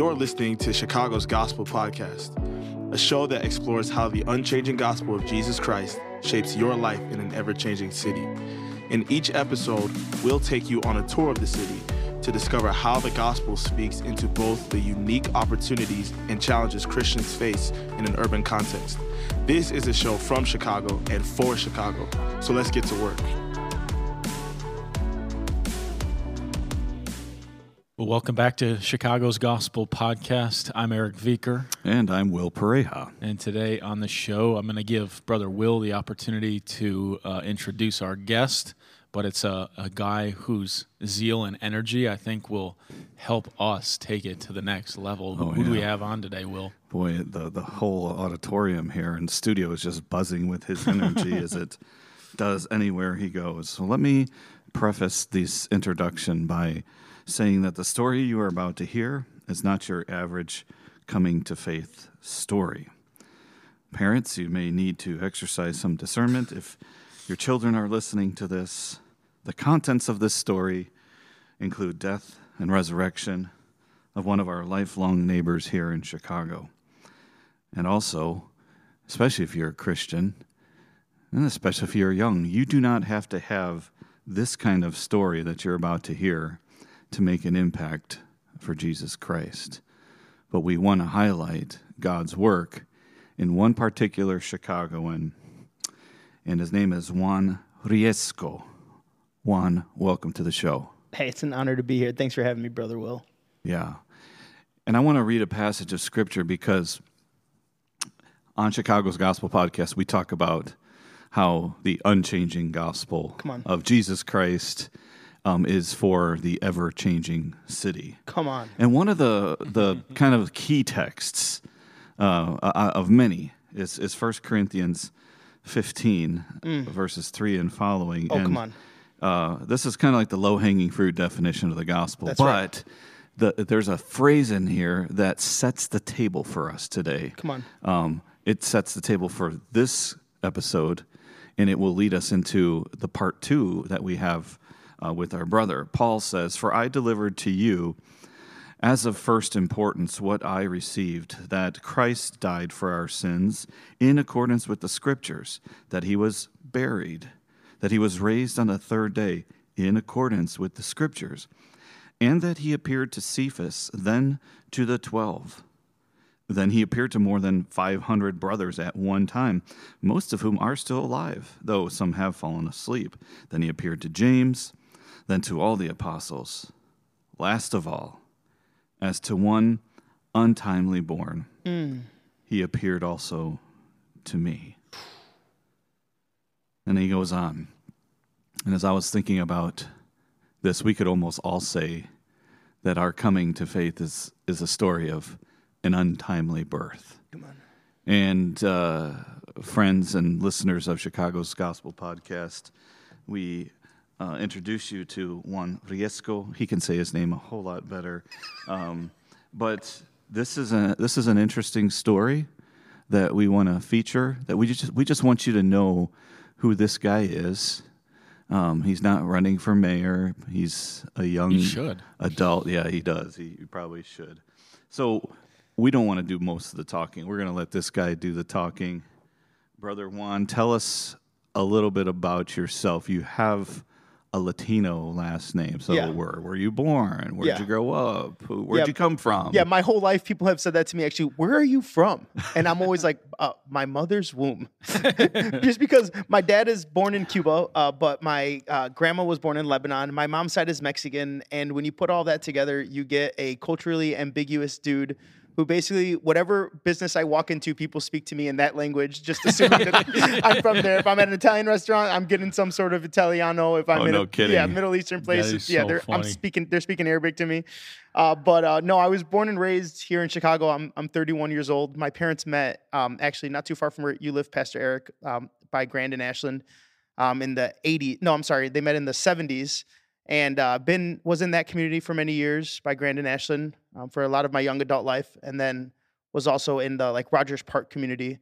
You're listening to Chicago's Gospel Podcast, a show that explores how the unchanging gospel of Jesus Christ shapes your life in an ever changing city. In each episode, we'll take you on a tour of the city to discover how the gospel speaks into both the unique opportunities and challenges Christians face in an urban context. This is a show from Chicago and for Chicago, so let's get to work. Welcome back to Chicago's Gospel Podcast. I'm Eric Viker. And I'm Will Pareja. And today on the show, I'm going to give Brother Will the opportunity to uh, introduce our guest, but it's a, a guy whose zeal and energy I think will help us take it to the next level. Oh, Who do we have on today, Will? Boy, the, the whole auditorium here and studio is just buzzing with his energy as it does anywhere he goes. So let me preface this introduction by saying that the story you are about to hear is not your average coming to faith story. Parents, you may need to exercise some discernment if your children are listening to this. The contents of this story include death and resurrection of one of our lifelong neighbors here in Chicago. And also, especially if you're a Christian, and especially if you're young, you do not have to have this kind of story that you're about to hear to make an impact for Jesus Christ. But we want to highlight God's work in one particular Chicagoan, and his name is Juan Riesco. Juan, welcome to the show. Hey, it's an honor to be here. Thanks for having me, Brother Will. Yeah. And I want to read a passage of scripture because on Chicago's Gospel Podcast, we talk about how the unchanging gospel of Jesus Christ um, is for the ever changing city. Come on. And one of the, the kind of key texts uh, of many is, is 1 Corinthians 15, verses 3 and following. Mm. Oh, and, come on. Uh, this is kind of like the low hanging fruit definition of the gospel. That's but right. the, there's a phrase in here that sets the table for us today. Come on. Um, it sets the table for this episode, and it will lead us into the part two that we have uh, with our brother. Paul says, For I delivered to you as of first importance what I received that Christ died for our sins in accordance with the Scriptures, that he was buried, that he was raised on the third day in accordance with the Scriptures, and that he appeared to Cephas, then to the twelve. Then he appeared to more than 500 brothers at one time, most of whom are still alive, though some have fallen asleep. Then he appeared to James, then to all the apostles. Last of all, as to one untimely born, he appeared also to me. And he goes on. And as I was thinking about this, we could almost all say that our coming to faith is, is a story of an untimely birth. And uh, friends and listeners of Chicago's Gospel Podcast, we uh, introduce you to Juan Riesco. He can say his name a whole lot better. Um, but this is, a, this is an interesting story that we want to feature, that we just, we just want you to know who this guy is. Um, he's not running for mayor. He's a young He should. adult. Yeah, he does. He, he probably should. So we don't want to do most of the talking. We're going to let this guy do the talking. Brother Juan, tell us a little bit about yourself. You have a Latino last name. So Yeah. where were you born? Where'd Yeah. you grow up? Who, where'd Yeah. you come from? Yeah, my whole life people have said that to me actually. Where are you from? And I'm always like, uh, my mother's womb. Just because my dad is born in Cuba, uh, but my uh, grandma was born in Lebanon. My mom's side is Mexican. And when you put all that together, you get a culturally ambiguous dude who basically, whatever business I walk into, people speak to me in that language, just assuming that I'm from there. If I'm at an Italian restaurant, I'm getting some sort of Italiano. If I'm Oh, in no a kidding. yeah, Middle Eastern place, yeah, so they're, I'm speaking. They're speaking Arabic to me. Uh, but uh, no, I was born and raised here in Chicago. I'm I'm 31 years old. My parents met um, actually not too far from where you live, Pastor Eric, um, by Grand and Ashland, um, in the 80s. No, I'm sorry, they met in the 70s, and uh, been was in that community for many years by Grand and Ashland um, for a lot of my young adult life, and then was also in the like Rogers Park community.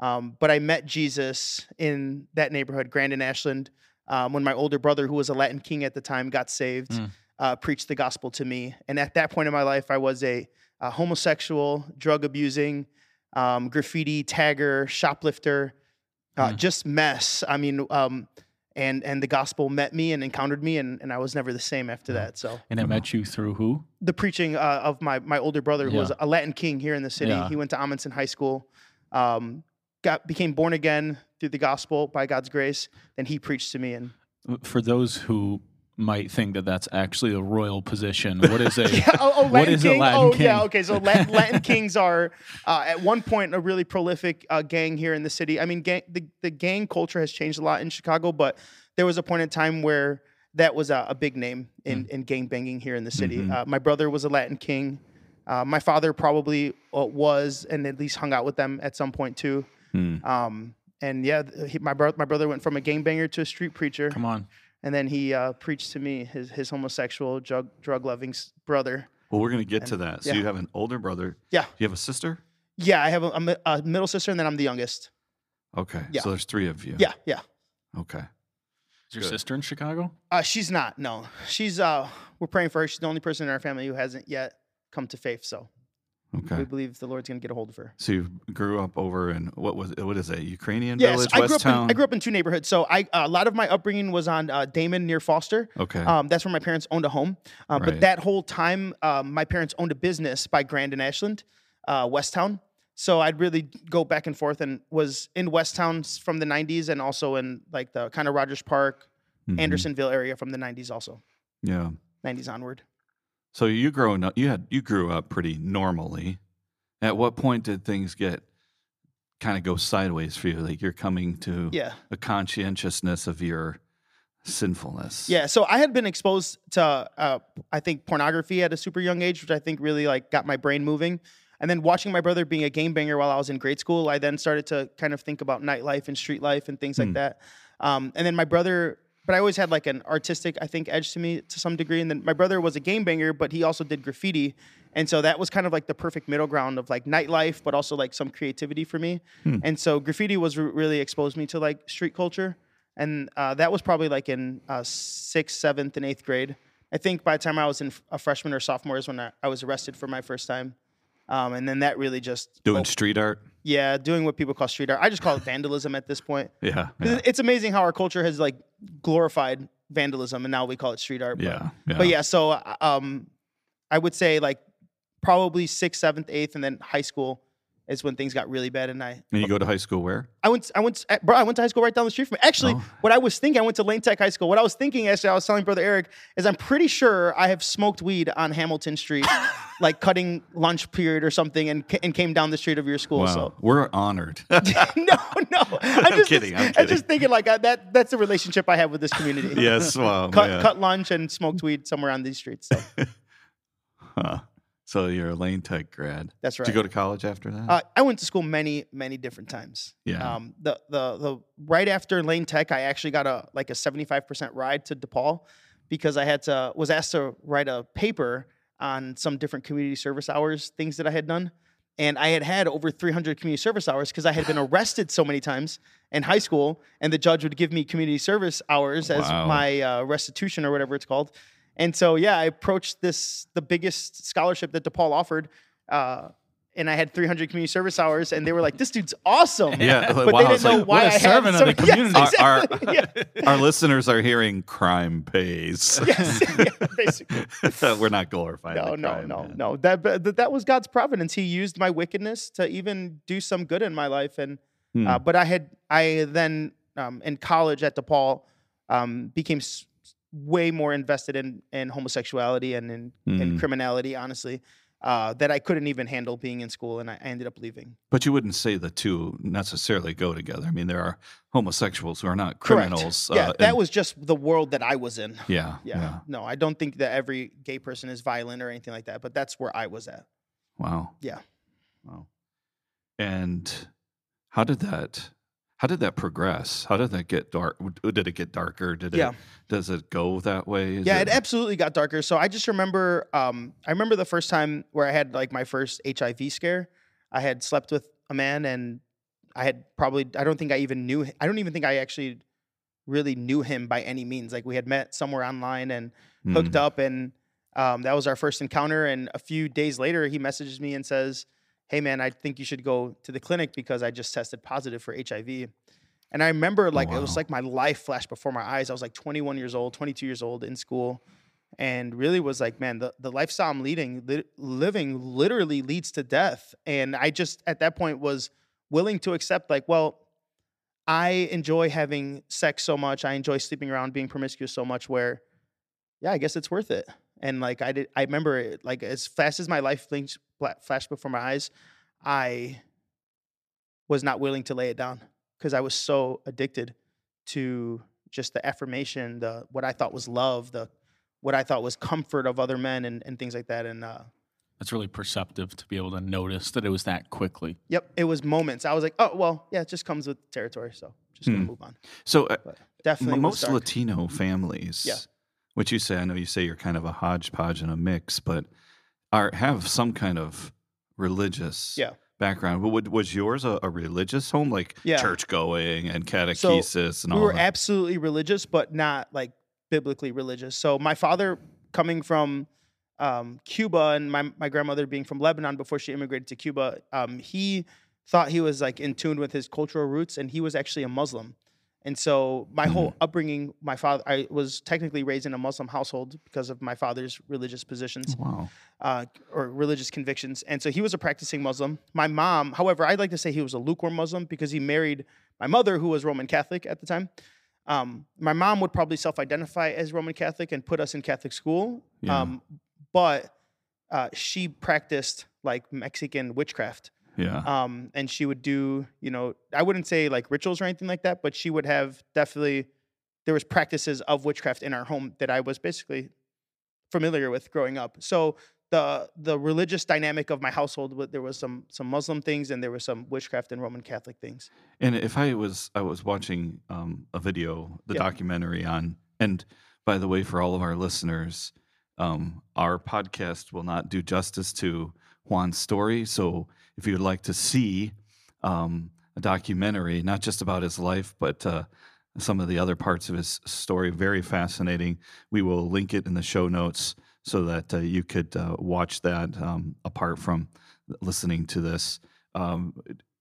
Um, but I met Jesus in that neighborhood, Grand and Ashland, um, when my older brother, who was a Latin king at the time, got saved, Mm. uh, preached the gospel to me. And at that point in my life, I was a uh, homosexual, drug abusing, um, graffiti, tagger, shoplifter, uh, Hmm. just mess. I mean, um, and and the gospel met me and encountered me, and, and I was never the same after that. So And it met you through who? the preaching uh, of my my older brother, who was a Latin king here in the city. Yeah. He went to Amundsen High School, um, got became born again through the gospel by God's grace. Then he preached to me, and For those who might think that that's actually a royal position, what is a oh, oh, Latin what is king. a Latin oh, king? yeah. Okay, so Latin, Latin kings are uh, at one point a really prolific uh, gang here in the city. I mean, gang, the the gang culture has changed a lot in Chicago, but there was a point in time where that was a, a big name in, Mm. in gang banging here in the city. Mhm. Uh, my brother was a Latin king. Uh, my father probably uh, was, and at least hung out with them at some point too. Hmm. Um, and yeah, he, my brother, my brother went from a gang banger to a street preacher, Come on. And then he uh, preached to me, his his homosexual drug drug loving brother. Well, we're going to get to that. So yeah. you have an older brother. Yeah. You have a sister? Yeah, I have a, a a middle sister, and then I'm the youngest. Okay. Yeah. So there's three of you. Yeah, yeah. Okay. Is your Good. sister in Chicago? Uh, she's not. No, she's. Uh, we're praying for her. She's the only person in our family who hasn't yet come to faith. So Okay. we believe the Lord's gonna get a hold of her. So you grew up over in what was what is it? Ukrainian Yes, village, I grew West up. In, I grew up in two neighborhoods. So I a lot of my upbringing was on uh, Damen near Foster. okay. Um, that's where my parents owned a home. Uh, But that whole time, um, my parents owned a business by Grand and Ashland, uh, Westtown. So I'd really go back and forth and was in Westtown s- from the 90s and also in like the kind of Rogers Park, Mhm. Andersonville area from the 90s also, Yeah. 90s onward. So you growing up, you had you grew up pretty normally. At what point did things get kind of go sideways for you? Like you're coming to Yeah. a conscientiousness of your sinfulness. Yeah, so I had been exposed to, uh, I think, pornography at a super young age, which I think really like got my brain moving. And then watching my brother being a game banger while I was in grade school, I then started to kind of think about nightlife and street life and things Hmm. like that. Um, and then my brother, but I always had like an artistic, I think, edge to me to some degree. And then my brother was a game banger, but he also did graffiti. And so that was kind of like the perfect middle ground of like nightlife, but also like some creativity for me. Hmm. And so graffiti was re- really exposed me to like street culture. And uh, that was probably like in uh, sixth, seventh, and eighth grade. I think by the time I was in f- a freshman or sophomore is when I, I was arrested for my first time. Um, and then that really just Doing op- street art. Yeah, doing what people call street art. I just call it vandalism at this point. Yeah. Yeah. It's amazing how our culture has like glorified vandalism, and now we call it street art. But, Yeah. yeah. but yeah, so um, I would say like probably sixth, seventh, eighth, and then high school is when things got really bad. And I And you go to high school where? I went, I went, bro, I went to high school right down the street from me. Actually, Oh. what I was thinking, I went to Lane Tech High School. What I was thinking, actually, I was telling brother Eric, is I'm pretty sure I have smoked weed on Hamilton Street, like cutting lunch period or something, and and came down the street of your school. Wow. So We're honored. no, no, I'm, just, kidding, I'm I'm kidding. just thinking like uh, that. That's the relationship I have with this community. yes. Wow. cut yeah. cut lunch and smoked weed somewhere on these streets. So Huh. So you're a Lane Tech grad. that's Did right. you go to college after that? Uh, I went to school many, many different times. Yeah. Um, the the the right after Lane Tech, I actually got a like a seventy five percent ride to DePaul because I had to was asked to write a paper on some different community service hours things that I had done, and I had had over three hundred community service hours because I had been arrested so many times in high school, and the judge would give me community service hours as Wow. my uh, restitution or whatever it's called. And so, yeah, I approached this the biggest scholarship that DePaul offered, uh, and I had 300 community service hours, and they were like, "This dude's awesome." Yeah, but wow, they didn't know like, why I had of the so, community. Yes, Our- exactly. yeah. Our listeners are hearing crime pays. yes, yeah, basically. We're not glorifying. No, no, crime, no, man. no. That that that was God's providence. He used my wickedness to even do some good in my life, and Hmm. uh, but I had I then um, in college at DePaul um, became s- way more invested in in homosexuality and in, in Hmm. criminality. Honestly, uh, that I couldn't even handle being in school, and I, I ended up leaving. But you wouldn't say the two necessarily go together. I mean, there are homosexuals who are not Correct. criminals. yeah, uh, that and- was just the world that I was in. Yeah, Yeah. yeah. No, I don't think that every gay person is violent or anything like that, but that's where I was at. Wow. Yeah. Wow. And how did that? How did that progress? How did that get dark? Did it get darker? Did Yeah. it? Does it go that way? Is yeah, it absolutely got darker. So I just remember, um, I remember the first time where I had like my first HIV scare. I had slept with a man, and I had probably, I don't think I even knew, I don't even think I actually really knew him by any means. Like we had met somewhere online and hooked Mm. up, and Um, that was our first encounter, and a few days later, he messages me and says, "Hey, man, I think you should go to the clinic because I just tested positive for HIV." And I remember, oh, like, it was like my life flashed before my eyes. I was like 21 years old, 22 years old in school, and really was like, man, the, the lifestyle I'm leading, li- living literally leads to death. And I just, at that point, was willing to accept, like, well, I enjoy having sex so much. I enjoy sleeping around, being promiscuous so much where, yeah, I guess it's worth it. And like, I did, I remember it, like, as fast as my life flinched- fla- flashed before my eyes, I was not willing to lay it down because I was so addicted to just the affirmation, the what I thought was love, the what I thought was comfort of other men and, and things like that. And uh, That's really perceptive to be able to notice that it was that quickly. yep, it was moments. I was like, oh well, yeah, it just comes with territory, so just gonna Hmm. move on. So uh, definitely, most. Latino families, Yeah. which you say, I know you say you're kind of a hodgepodge and a mix, but are have some kind of religious Yeah. background. But would, was yours a, a religious home, like Yeah. church going and catechesis and we were that? absolutely religious, but not like biblically religious. So my father coming from um, Cuba and my, my grandmother being from Lebanon before she immigrated to Cuba, um, he thought he was like in tune with his cultural roots, and he was actually a Muslim. And so my whole upbringing, my father, I was technically raised in a Muslim household because of my father's religious positions wow. uh, or religious convictions. And so he was a practicing Muslim. My mom, however, I'd like to say he was a lukewarm Muslim because he married my mother, who was Roman Catholic at the time. Um, my mom would probably self identify as Roman Catholic and put us in Catholic school. Yeah. Um, but uh, she practiced like Mexican witchcraft. Yeah. Um, and she would do, you know, I wouldn't say like rituals or anything like that, but she would have definitely, there was practices of witchcraft in our home that I was basically familiar with growing up. So the the religious dynamic of my household, there was some some Muslim things and there was some witchcraft and Roman Catholic things. And if I was I was watching um, a video, the Yeah. documentary on, and by the way, for all of our listeners, um, our podcast will not do justice to Juan's story. So if you would like to see um, a documentary, not just about his life, but uh, some of the other parts of his story, very fascinating. We will link it in the show notes so that uh, you could uh, watch that um, apart from listening to this. Um,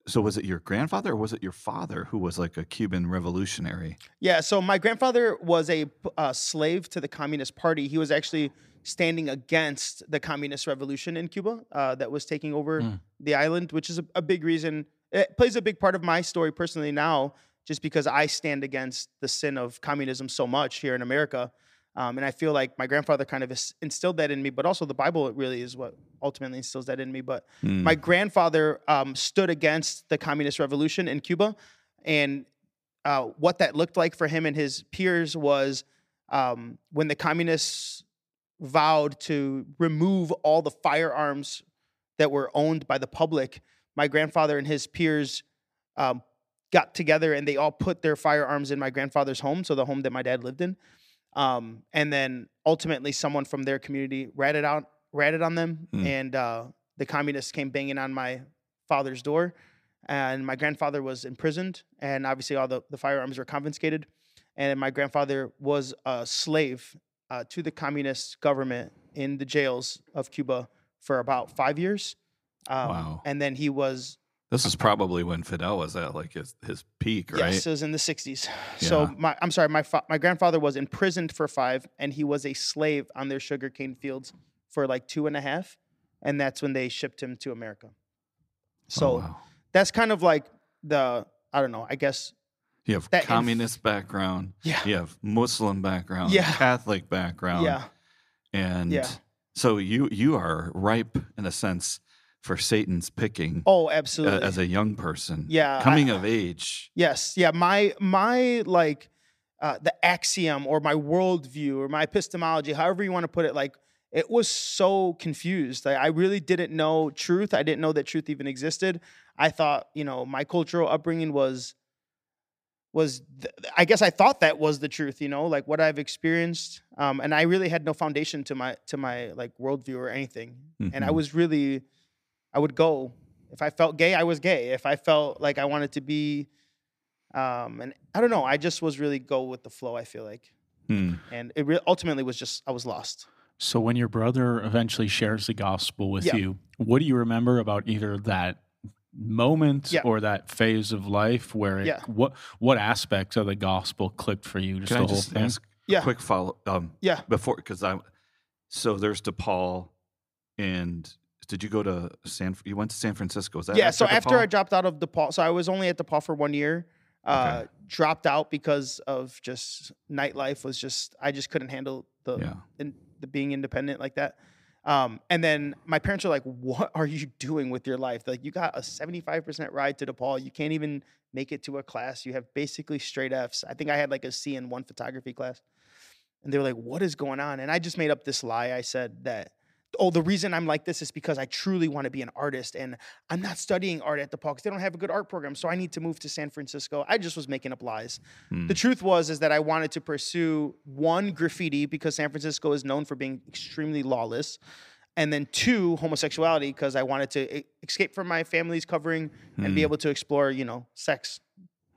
so was it your grandfather or was it your father who was like a Cuban revolutionary? Yeah, so my grandfather was a uh, slave to the Communist Party. He was actually standing against the communist revolution in Cuba uh, that was taking over Mm. the island, which is a, a big reason. It plays a big part of my story personally now, just because I stand against the sin of communism so much here in America. Um, and I feel like my grandfather kind of instilled that in me, but also the Bible really is what ultimately instills that in me. But Hmm. my grandfather um, stood against the communist revolution in Cuba, and uh, what that looked like for him and his peers was um, when the communists vowed to remove all the firearms that were owned by the public. My grandfather and his peers um, got together and they all put their firearms in my grandfather's home, so the home that my dad lived in. Um, and then ultimately, someone from their community ratted out, ratted on them, Mm. and uh, the communists came banging on my father's door, and my grandfather was imprisoned, and obviously all the, the firearms were confiscated, and my grandfather was a slave uh, to the communist government in the jails of Cuba for about five years. Um, Wow. And then he was This is probably when Fidel was at like his, his peak, right? Yes, it was in the 60s. So my I'm sorry, my fa- my grandfather was imprisoned for five, and he was a slave on their sugarcane fields for like two and a half, and that's when they shipped him to America. So Oh, wow. that's kind of like the I don't know. I guess you have that inf- communist background, yeah, you have Muslim background, Yeah. Catholic background, yeah, and Yeah. so you you are ripe in a sense for Satan's picking oh, uh, absolutely. as a young person. Yeah, I- coming of age. Yes, yeah. My my like uh, the axiom or my worldview or my epistemology, however you want to put it, like it was so confused. Like, I really didn't know truth. I didn't know that truth even existed. I thought, you know, my cultural upbringing was was th- I guess I thought that was the truth, you know, like what I've experienced, um, and I really had no foundation to my to my like worldview or anything. And I Mhm. was really, I would go if I felt gay, I was gay. If I felt like I wanted to be um, and I don't know. I just was really go with the flow. I feel like, Hmm. and it re- ultimately was just I was lost. So when your brother eventually shares the gospel with Yeah. you, what do you remember about either that moment Yeah. or that phase of life where it, Yeah. what what aspects of the gospel clicked for you? Just Can the I whole just thing. ask Yeah. quick follow? Um, Yeah. before because I'm so there's DePaul, and did you go to San? You went to San Francisco? Was that yeah. After So after? I dropped out of DePaul, so I was only at DePaul for one year. Uh, Dropped out because of just nightlife was just I just couldn't handle the yeah, in, the being independent like that. Um, and then my parents are like, "What are you doing with your life? Like, you got a seventy-five percent ride to DePaul. You can't even make it to a class. You have basically straight Fs. I think I had like a C in one photography class." And they were like, "What is going on?" And I just made up this lie. I said that, "Oh, the reason I'm like this is because I truly want to be an artist, and I'm not studying art at the DePaul because they don't have a good art program. So I need to move to San Francisco." I just was making up lies. Hmm. The truth was is that I wanted to pursue one graffiti because San Francisco is known for being extremely lawless, and then two homosexuality because I wanted to escape from my family's covering and be Hmm. able to explore, you know, sex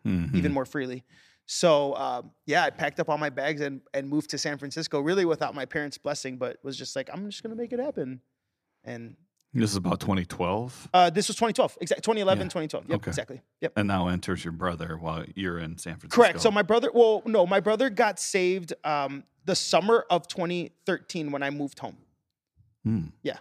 Mhm. even more freely. So um, yeah, I packed up all my bags and and moved to San Francisco, really without my parents' blessing, but was just like I'm just gonna make it happen. And this is about 2012, uh, this was 2012, exactly 2011, Yeah. 2012. Yep, Okay. exactly. Yep. and now enters your brother while you're in San Francisco. Correct. So my brother, well, no, my brother got saved um, the summer of 2013 when I moved home. Hmm. Yeah.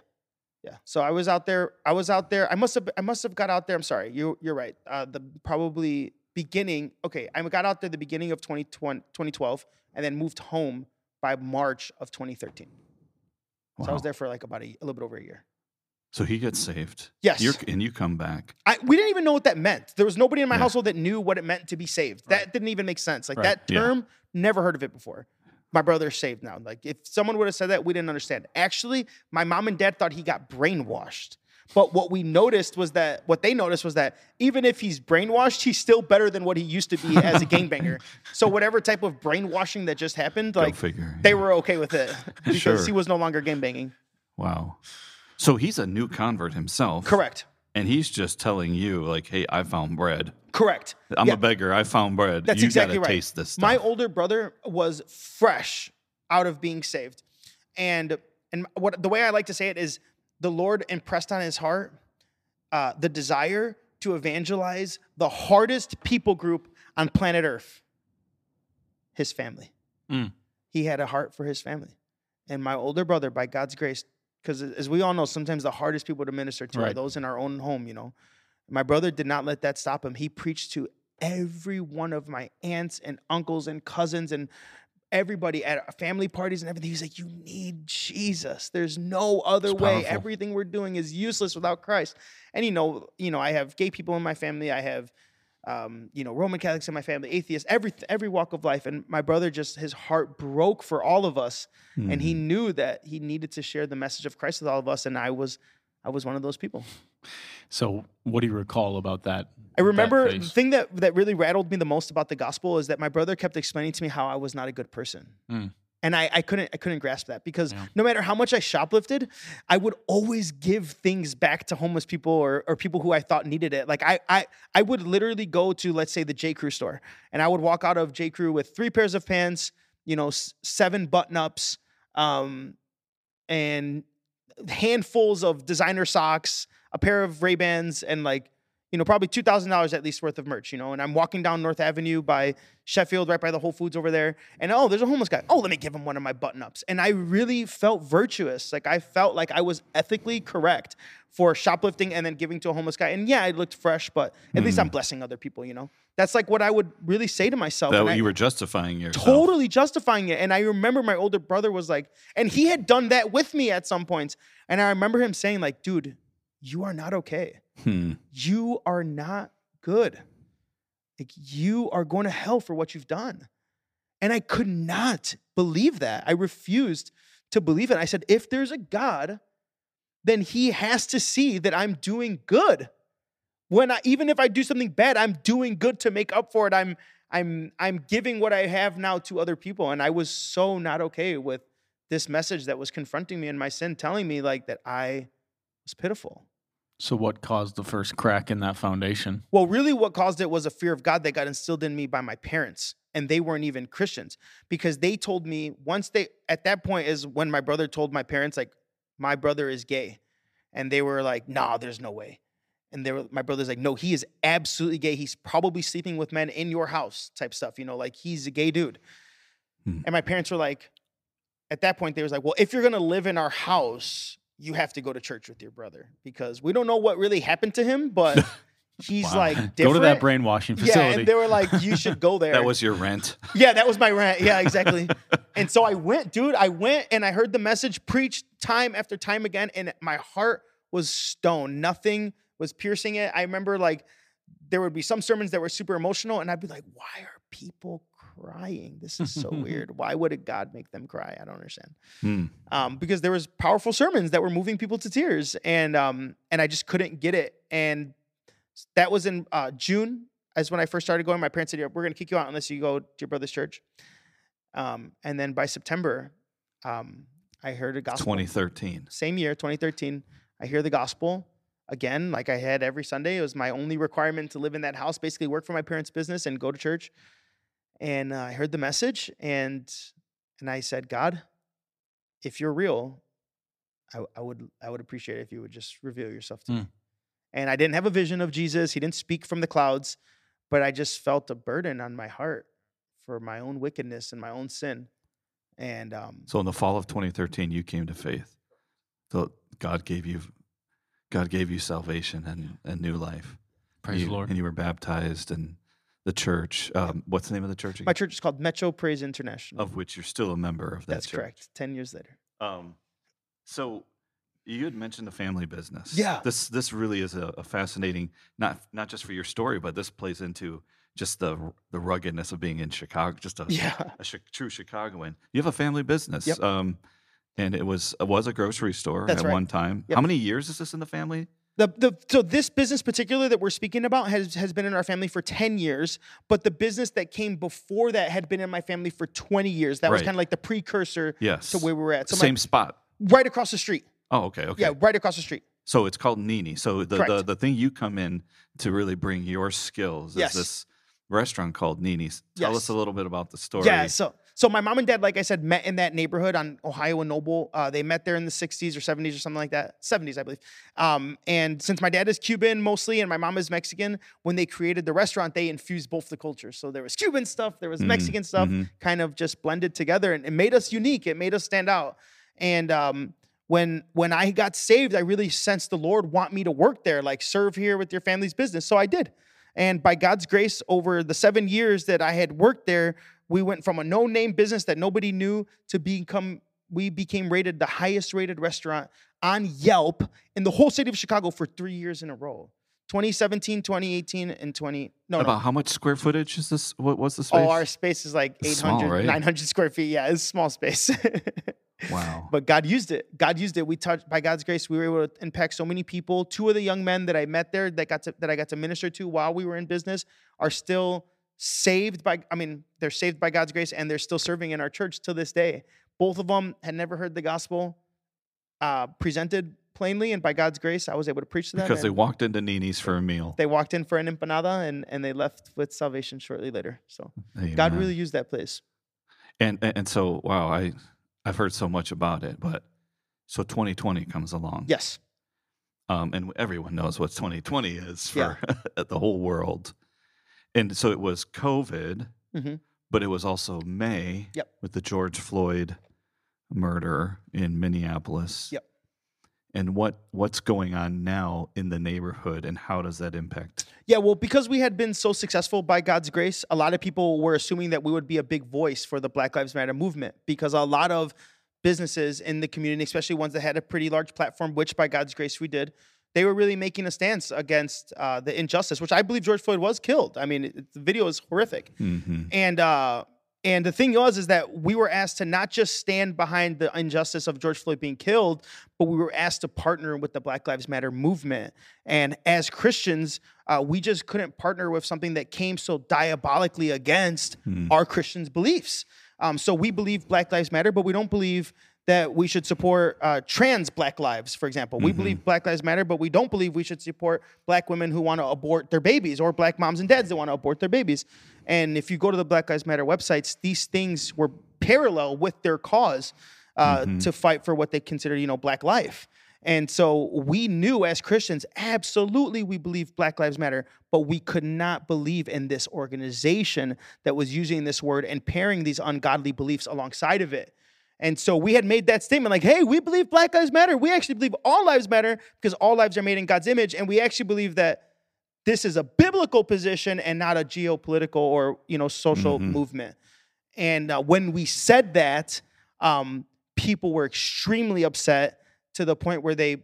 Yeah. So I was out there. I was out there. I must have. I must have got out there. I'm sorry. You. You're right. Uh, the probably beginning. Okay. I got out there the beginning of 2020, 2012, and then moved home by March of 2013. So I was there for like about a, a little bit over a year. So he gets saved. Yes. You're, and you come back. I, we didn't even know what that meant. There was nobody in my Yeah. household that knew what it meant to be saved. That Right. didn't even make sense. Like Right. that Yeah. term, never heard of it before. My brother's saved now. Like if someone would have said that, we didn't understand. Actually, my mom and dad thought he got brainwashed. But what we noticed was that what they noticed was that even if he's brainwashed, he's still better than what he used to be as a gangbanger. So whatever type of brainwashing that just happened, like figure. they were okay with it because Sure. he was no longer gangbanging. Wow. So he's a new convert himself. Correct. And he's just telling you, like, hey, I found bread. Correct. I'm Yeah. a beggar. I found bread. That's you exactly gotta right. taste this stuff. My older brother was fresh out of being saved, and and what the way I like to say it is, the Lord impressed on his heart uh, the desire to evangelize the hardest people group on planet Earth. His family. Mm. He had a heart for his family, and my older brother, by God's grace, because as we all know, sometimes the hardest people to minister to are those in our own home. You know, my brother did not let that stop him. He preached to every one of my aunts and uncles and cousins and everybody at family parties and everything. He's like, You need Jesus. There's no other It's way. powerful. Everything we're doing is useless without Christ. And you know, you know, I have gay people in my family. I have um, you know, Roman Catholics in my family, atheists, every every walk of life. And my brother just his heart broke for all of us. And he Mhm. knew that he needed to share the message of Christ with all of us. And I was I was one of those people. So what do you recall about that? I remember that the thing that that really rattled me the most about the gospel is that my brother kept explaining to me how I was not a good person. Mm. And I, I couldn't I couldn't grasp that because Yeah. no matter how much I shoplifted, I would always give things back to homeless people or, or people who I thought needed it. Like I, I I would literally go to let's say the J Crew store and I would walk out of J Crew with three pairs of pants, you know, seven button ups, um, and handfuls of designer socks, a pair of Ray Bans, and like you know probably two thousand dollars at least worth of merch. You know, and I'm walking down North Avenue by Sheffield, right by the Whole Foods over there, and oh, there's a homeless guy. Oh, let me give him one of my button ups, and I really felt virtuous. Like I felt like I was ethically correct for shoplifting and then giving to a homeless guy. And yeah, I looked fresh, but at least I'm hmm. blessing other people. You know, that's like what I would really say to myself. that and I- you were justifying yourself. totally justifying it. And I remember my older brother was like, and he had done that with me at some points. And I remember him saying, like, dude, you are not okay. Hmm. You are not good. Like you are going to hell for what you've done. And I could not believe that. I refused to believe it. I said, if there's a God, then he has to see that I'm doing good. When I even if I do something bad, I'm doing good to make up for it. I'm I'm I'm giving what I have now to other people. And I was so not okay with this message that was confronting me in my sin, telling me like that I was pitiful. So what caused the first crack in that foundation? Well, really, what caused it was a fear of God that got instilled in me by my parents. and they weren't even Christians because they told me once they at that point is when my brother told my parents like my brother is gay and they were like nah there's no way and they were my brother's like no he is absolutely gay he's probably sleeping with men in your house type stuff you know like he's a gay dude Hmm. and my parents were like at that point they was like well if you're going to live in our house you have to go to church with your brother because we don't know what really happened to him but he's Wow. like different. Go to that brainwashing facility. yeah and they were like you should go there That was your rent. yeah, that was my rent. Yeah, exactly. and so I went, dude. I went and I heard the message preached time after time again, and my heart was stone. Nothing was piercing it. I remember like there would be some sermons that were super emotional, and I'd be like, "Why are people crying? This is so weird. Why would a God make them cry? I don't understand." Hmm. um, because there was powerful sermons that were moving people to tears, and um, and I just couldn't get it. And that was in uh, June, as when I first started going. My parents said, "We're going to kick you out unless you go to your brother's church." Um, and then by September, um, I heard a gospel. 2013. Same year, 2013, I hear the gospel again, like I had every Sunday. It was my only requirement to live in that house, basically work for my parents' business and go to church. And uh, I heard the message, and and I said, God, if you're real, I, I would I would appreciate it if you would just reveal yourself to me. And I didn't have a vision of Jesus. He didn't speak from the clouds, but I just felt a burden on my heart for my own wickedness and my own sin. And um, So in the fall of 2013, you came to faith. So God gave you, God gave you salvation and, and new life. Praise you, the Lord. And you were baptized in the church. Um, what's the name of the church? my church is called Metro Praise International. Of which you're still a member of that That's church. correct. Ten years later. Um, so you had mentioned the family business. Yeah. This this really is a, a fascinating not not just for your story, but this plays into just the the ruggedness of being in Chicago. Just a, Yeah. a chi- true Chicagoan. You have a family business. Yep. Um, and it was it was a grocery store That's at right. one time. Yep. How many years is this in the family? The, the so this business particular that we're speaking about has has been in our family for 10 years, but the business that came before that had been in my family for 20 years. That was kind of like the precursor Yes. to where we were at. So my- Same spot. right across the street. Oh, okay, okay. Yeah, right across the street. So it's called Nini. So the, the Correct. the thing you come in to really bring your skills Yes. is this restaurant called Nini's. Tell us a little bit about the story. Yeah, so so my mom and dad, like I said, met in that neighborhood on Ohio and Noble. Uh, they met there in the 60s or 70s or something like that. 70s, I believe. Um, and since my dad is Cuban mostly and my mom is Mexican, when they created the restaurant, they infused both the cultures. So there was Cuban stuff, there was Mhm, Mexican stuff, mhm. kind of just blended together, and it made us unique. It made us stand out. And um, when when I got saved, I really sensed the Lord want me to work there, like serve here with your family's business. So I did. And by God's grace, over the seven years that I had worked there, we went from a no-name business that nobody knew to become we became rated the highest rated restaurant on Yelp in the whole city of Chicago for three years in a row. 2017, 2018, and 20. No, no. About how much square footage is this? What was the space? Oh, our space is like 800, small, right? 900 square feet. Yeah, it's a small space. wow. But God used it. God used it. We touched by God's grace. We were able to impact so many people. Two of the young men that I met there that got to that I got to minister to while we were in business are still saved by. I mean, they're saved by God's grace and they're still serving in our church to this day. Both of them had never heard the gospel uh, presented plainly, and by God's grace, I was able to preach to them. because they walked into Nini's for a meal. they walked in for an empanada and and they left with salvation shortly later. So God really used that place. and, and so wow, I I've heard so much about it, but so 2020 comes along. Yes. Um, and everyone knows what 2020 is for the whole world. And so it was COVID, Mhm. but it was also May Yep. with the George Floyd murder in Minneapolis. Yep. And what what's going on now in the neighborhood, and how does that impact? Yeah, well, because we had been so successful by God's grace, a lot of people were assuming that we would be a big voice for the Black Lives Matter movement because a lot of businesses in the community, especially ones that had a pretty large platform, which by God's grace we did, they were really making a stance against uh, the injustice, which I believe George Floyd was killed. I mean, it, the video is horrific. Mm-hmm. And uh, and the thing was is that we were asked to not just stand behind the injustice of George Floyd being killed, but we were asked to partner with the Black Lives Matter movement. And as Christians, uh, we just couldn't partner with something that came so diabolically against our Christians' beliefs. Um, so we believe Black Lives Matter, but we don't believe that we should support uh, trans Black lives, for example. We Mhm. believe Black Lives Matter, but we don't believe we should support Black women who want to abort their babies or Black moms and dads that want to abort their babies. And if you go to the Black Lives Matter websites, these things were parallel with their cause uh, to fight for what they consider, you know, Black life. And so we knew as Christians, absolutely, we believe Black Lives Matter, but we could not believe in this organization that was using this word and pairing these ungodly beliefs alongside of it. And so we had made that statement like, hey, we believe Black Lives Matter. We actually believe all lives matter because all lives are made in God's image. And we actually believe that this is a biblical position and not a geopolitical or you know social Mhm. movement. And uh, when we said that, um, people were extremely upset to the point where they,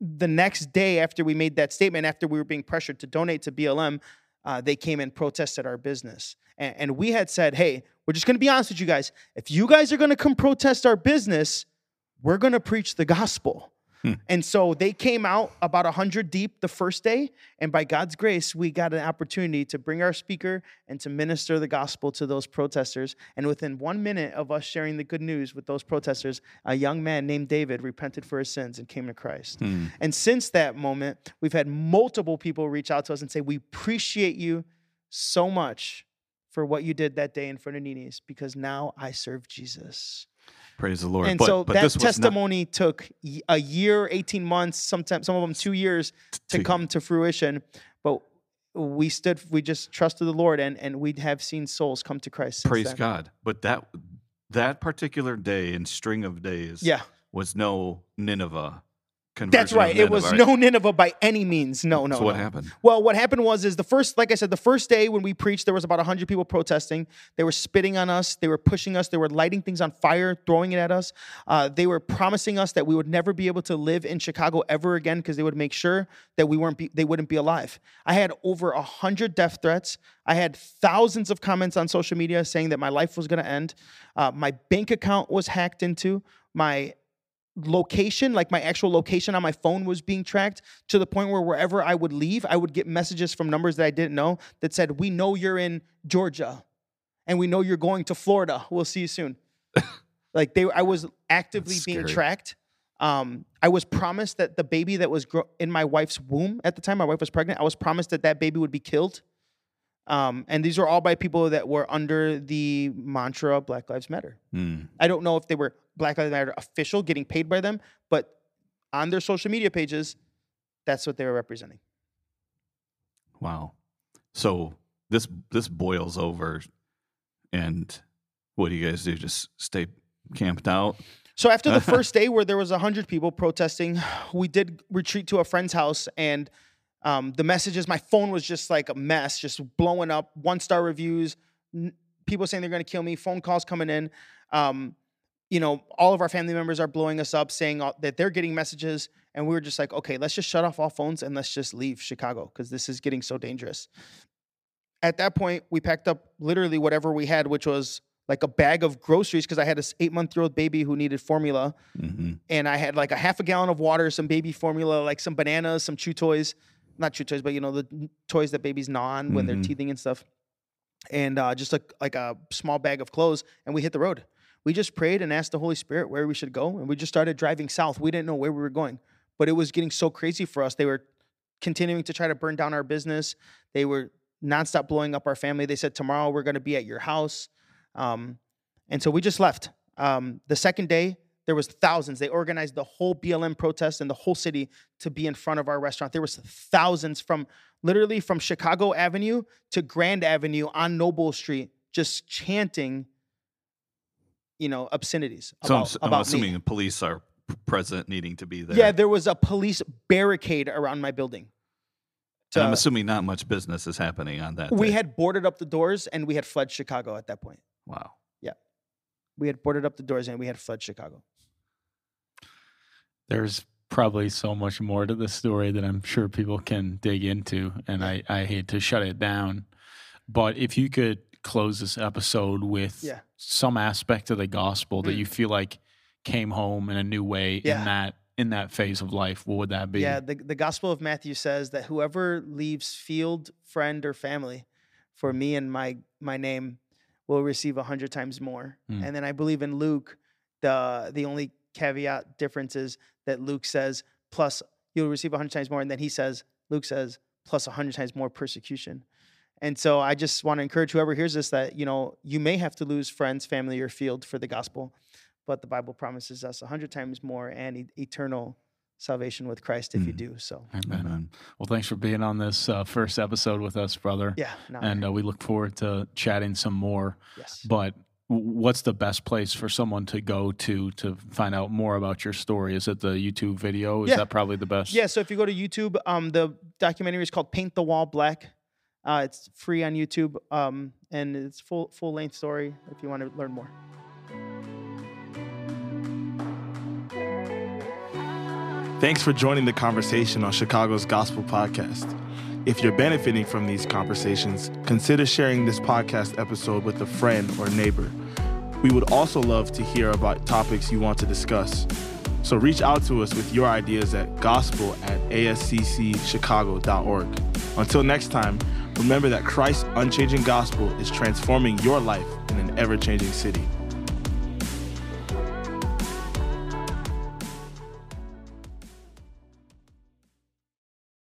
the next day after we made that statement, after we were being pressured to donate to BLM, uh, they came and protested our business. And, and we had said, hey, we're just going to be honest with you guys. If you guys are going to come protest our business, we're going to preach the gospel. And so they came out about 100 deep the first day. And by God's grace, we got an opportunity to bring our speaker and to minister the gospel to those protesters. And within one minute of us sharing the good news with those protesters, a young man named David repented for his sins and came to Christ. Hmm. And since that moment, we've had multiple people reach out to us and say, We appreciate you so much for what you did that day in front of Nini's because now I serve Jesus. Praise the Lord. And but, so but that this was not- testimony took a year, 18 months, sometimes some of them two years to come to fruition. But we stood, we just trusted the Lord and, and we have seen souls come to Christ. Praise then. God. But that that particular day and string of days Yeah, was no Nineveh that's right. It was no Nineveh by any means. No, no. So what no. happened? Well, what happened was is the first, like I said, the first day when we preached, there was about hundred people protesting. They were spitting on us. They were pushing us. They were lighting things on fire, throwing it at us. Uh, they were promising us that we would never be able to live in Chicago ever again because they would make sure that we weren't, be, they wouldn't be alive. I had over a hundred death threats. I had thousands of comments on social media saying that my life was going to end. Uh, my bank account was hacked into. My location, like my actual location on my phone was being tracked to the point where wherever I would leave, I would get messages from numbers that I didn't know that said, We know you're in Georgia and we know you're going to Florida. We'll see you soon. like they I was actively being tracked. Um, I was promised that the baby that was gro- in my wife's womb at the time, my wife was pregnant. I was promised that that baby would be killed. Um, and these were all by people that were under the mantra Black Lives Matter. Hmm. I don't know if they were Black Lives Matter official, getting paid by them, but on their social media pages, that's what they were representing. Wow. So this this boils over, and what do you guys do? Just stay camped out? So after the first day where there was hundred people protesting, we did retreat to a friend's house, and um, the messages, my phone was just like a mess, just blowing up. One star reviews, n- people saying they're going to kill me, phone calls coming in. Um, you know, all of our family members are blowing us up, saying all, that they're getting messages, and we were just like, okay, let's just shut off all phones and let's just leave Chicago because this is getting so dangerous. At that point, we packed up literally whatever we had, which was like a bag of groceries because I had this eight month year old baby who needed formula hmm and I had like a half a gallon of water, some baby formula, like some bananas, some chew toys, not chew toys, but you know the toys that babies gnaw on when Mhm. they're teething and stuff, and uh, just like like a small bag of clothes, and we hit the road. We just prayed and asked the Holy Spirit where we should go, and we just started driving south. We didn't know where we were going, but it was getting so crazy for us. They were continuing to try to burn down our business. They were nonstop blowing up our family. They said tomorrow we're going to be at your house, um, and so we just left. Um, the second day, there was thousands. They organized the whole BLM protest in the whole city to be in front of our restaurant. There was thousands from literally from Chicago Avenue to Grand Avenue on Noble Street, just chanting, you know, obscenities So I'm, about, s- I'm assuming me. the police are present, needing to be there. Yeah, there was a police barricade around my building. and I'm assuming not much business is happening on that. we day. had boarded up the doors and we had fled Chicago at that point. wow. Yeah, we had boarded up the doors and we had fled Chicago. There's probably so much more to the story that I'm sure people can dig into, and I, I hate to shut it down. But if you could close this episode with Yeah. some aspect of the gospel that Mm. you feel like came home in a new way Yeah. in that in that phase of life, what would that be? Yeah, the, the Gospel of Matthew says that whoever leaves field, friend, or family for me and my my name will receive a hundred times more. Mm. And then I believe in Luke, the the only caveat difference is that Luke says, plus you'll receive a hundred times more. And then he says, Luke says, plus a hundred times more persecution. And so I just want to encourage whoever hears this that, you know, you may have to lose friends, family, or field for the gospel, but the Bible promises us a hundred times more and e- eternal salvation with Christ if you Mm. do. So, Amen. Amen. Well, thanks for being on this uh, first episode with us, brother. yeah. And uh, we look forward to chatting some more. yes. But what's the best place for someone to go to to find out more about your story? Is it the YouTube video? Is Yeah. that probably the best? Yeah, so if you go to YouTube, um, the documentary is called "Paint the Wall Black." Uh, it's free on YouTube, um, and it's full full length story if you want to learn more. Thanks for joining the conversation on Chicago's Gospel Podcast. If you're benefiting from these conversations, consider sharing this podcast episode with a friend or neighbor. We would also love to hear about topics you want to discuss. So reach out to us with your ideas at gospel at asccchicago.org. Until next time, remember that Christ's unchanging gospel is transforming your life in an ever changing city.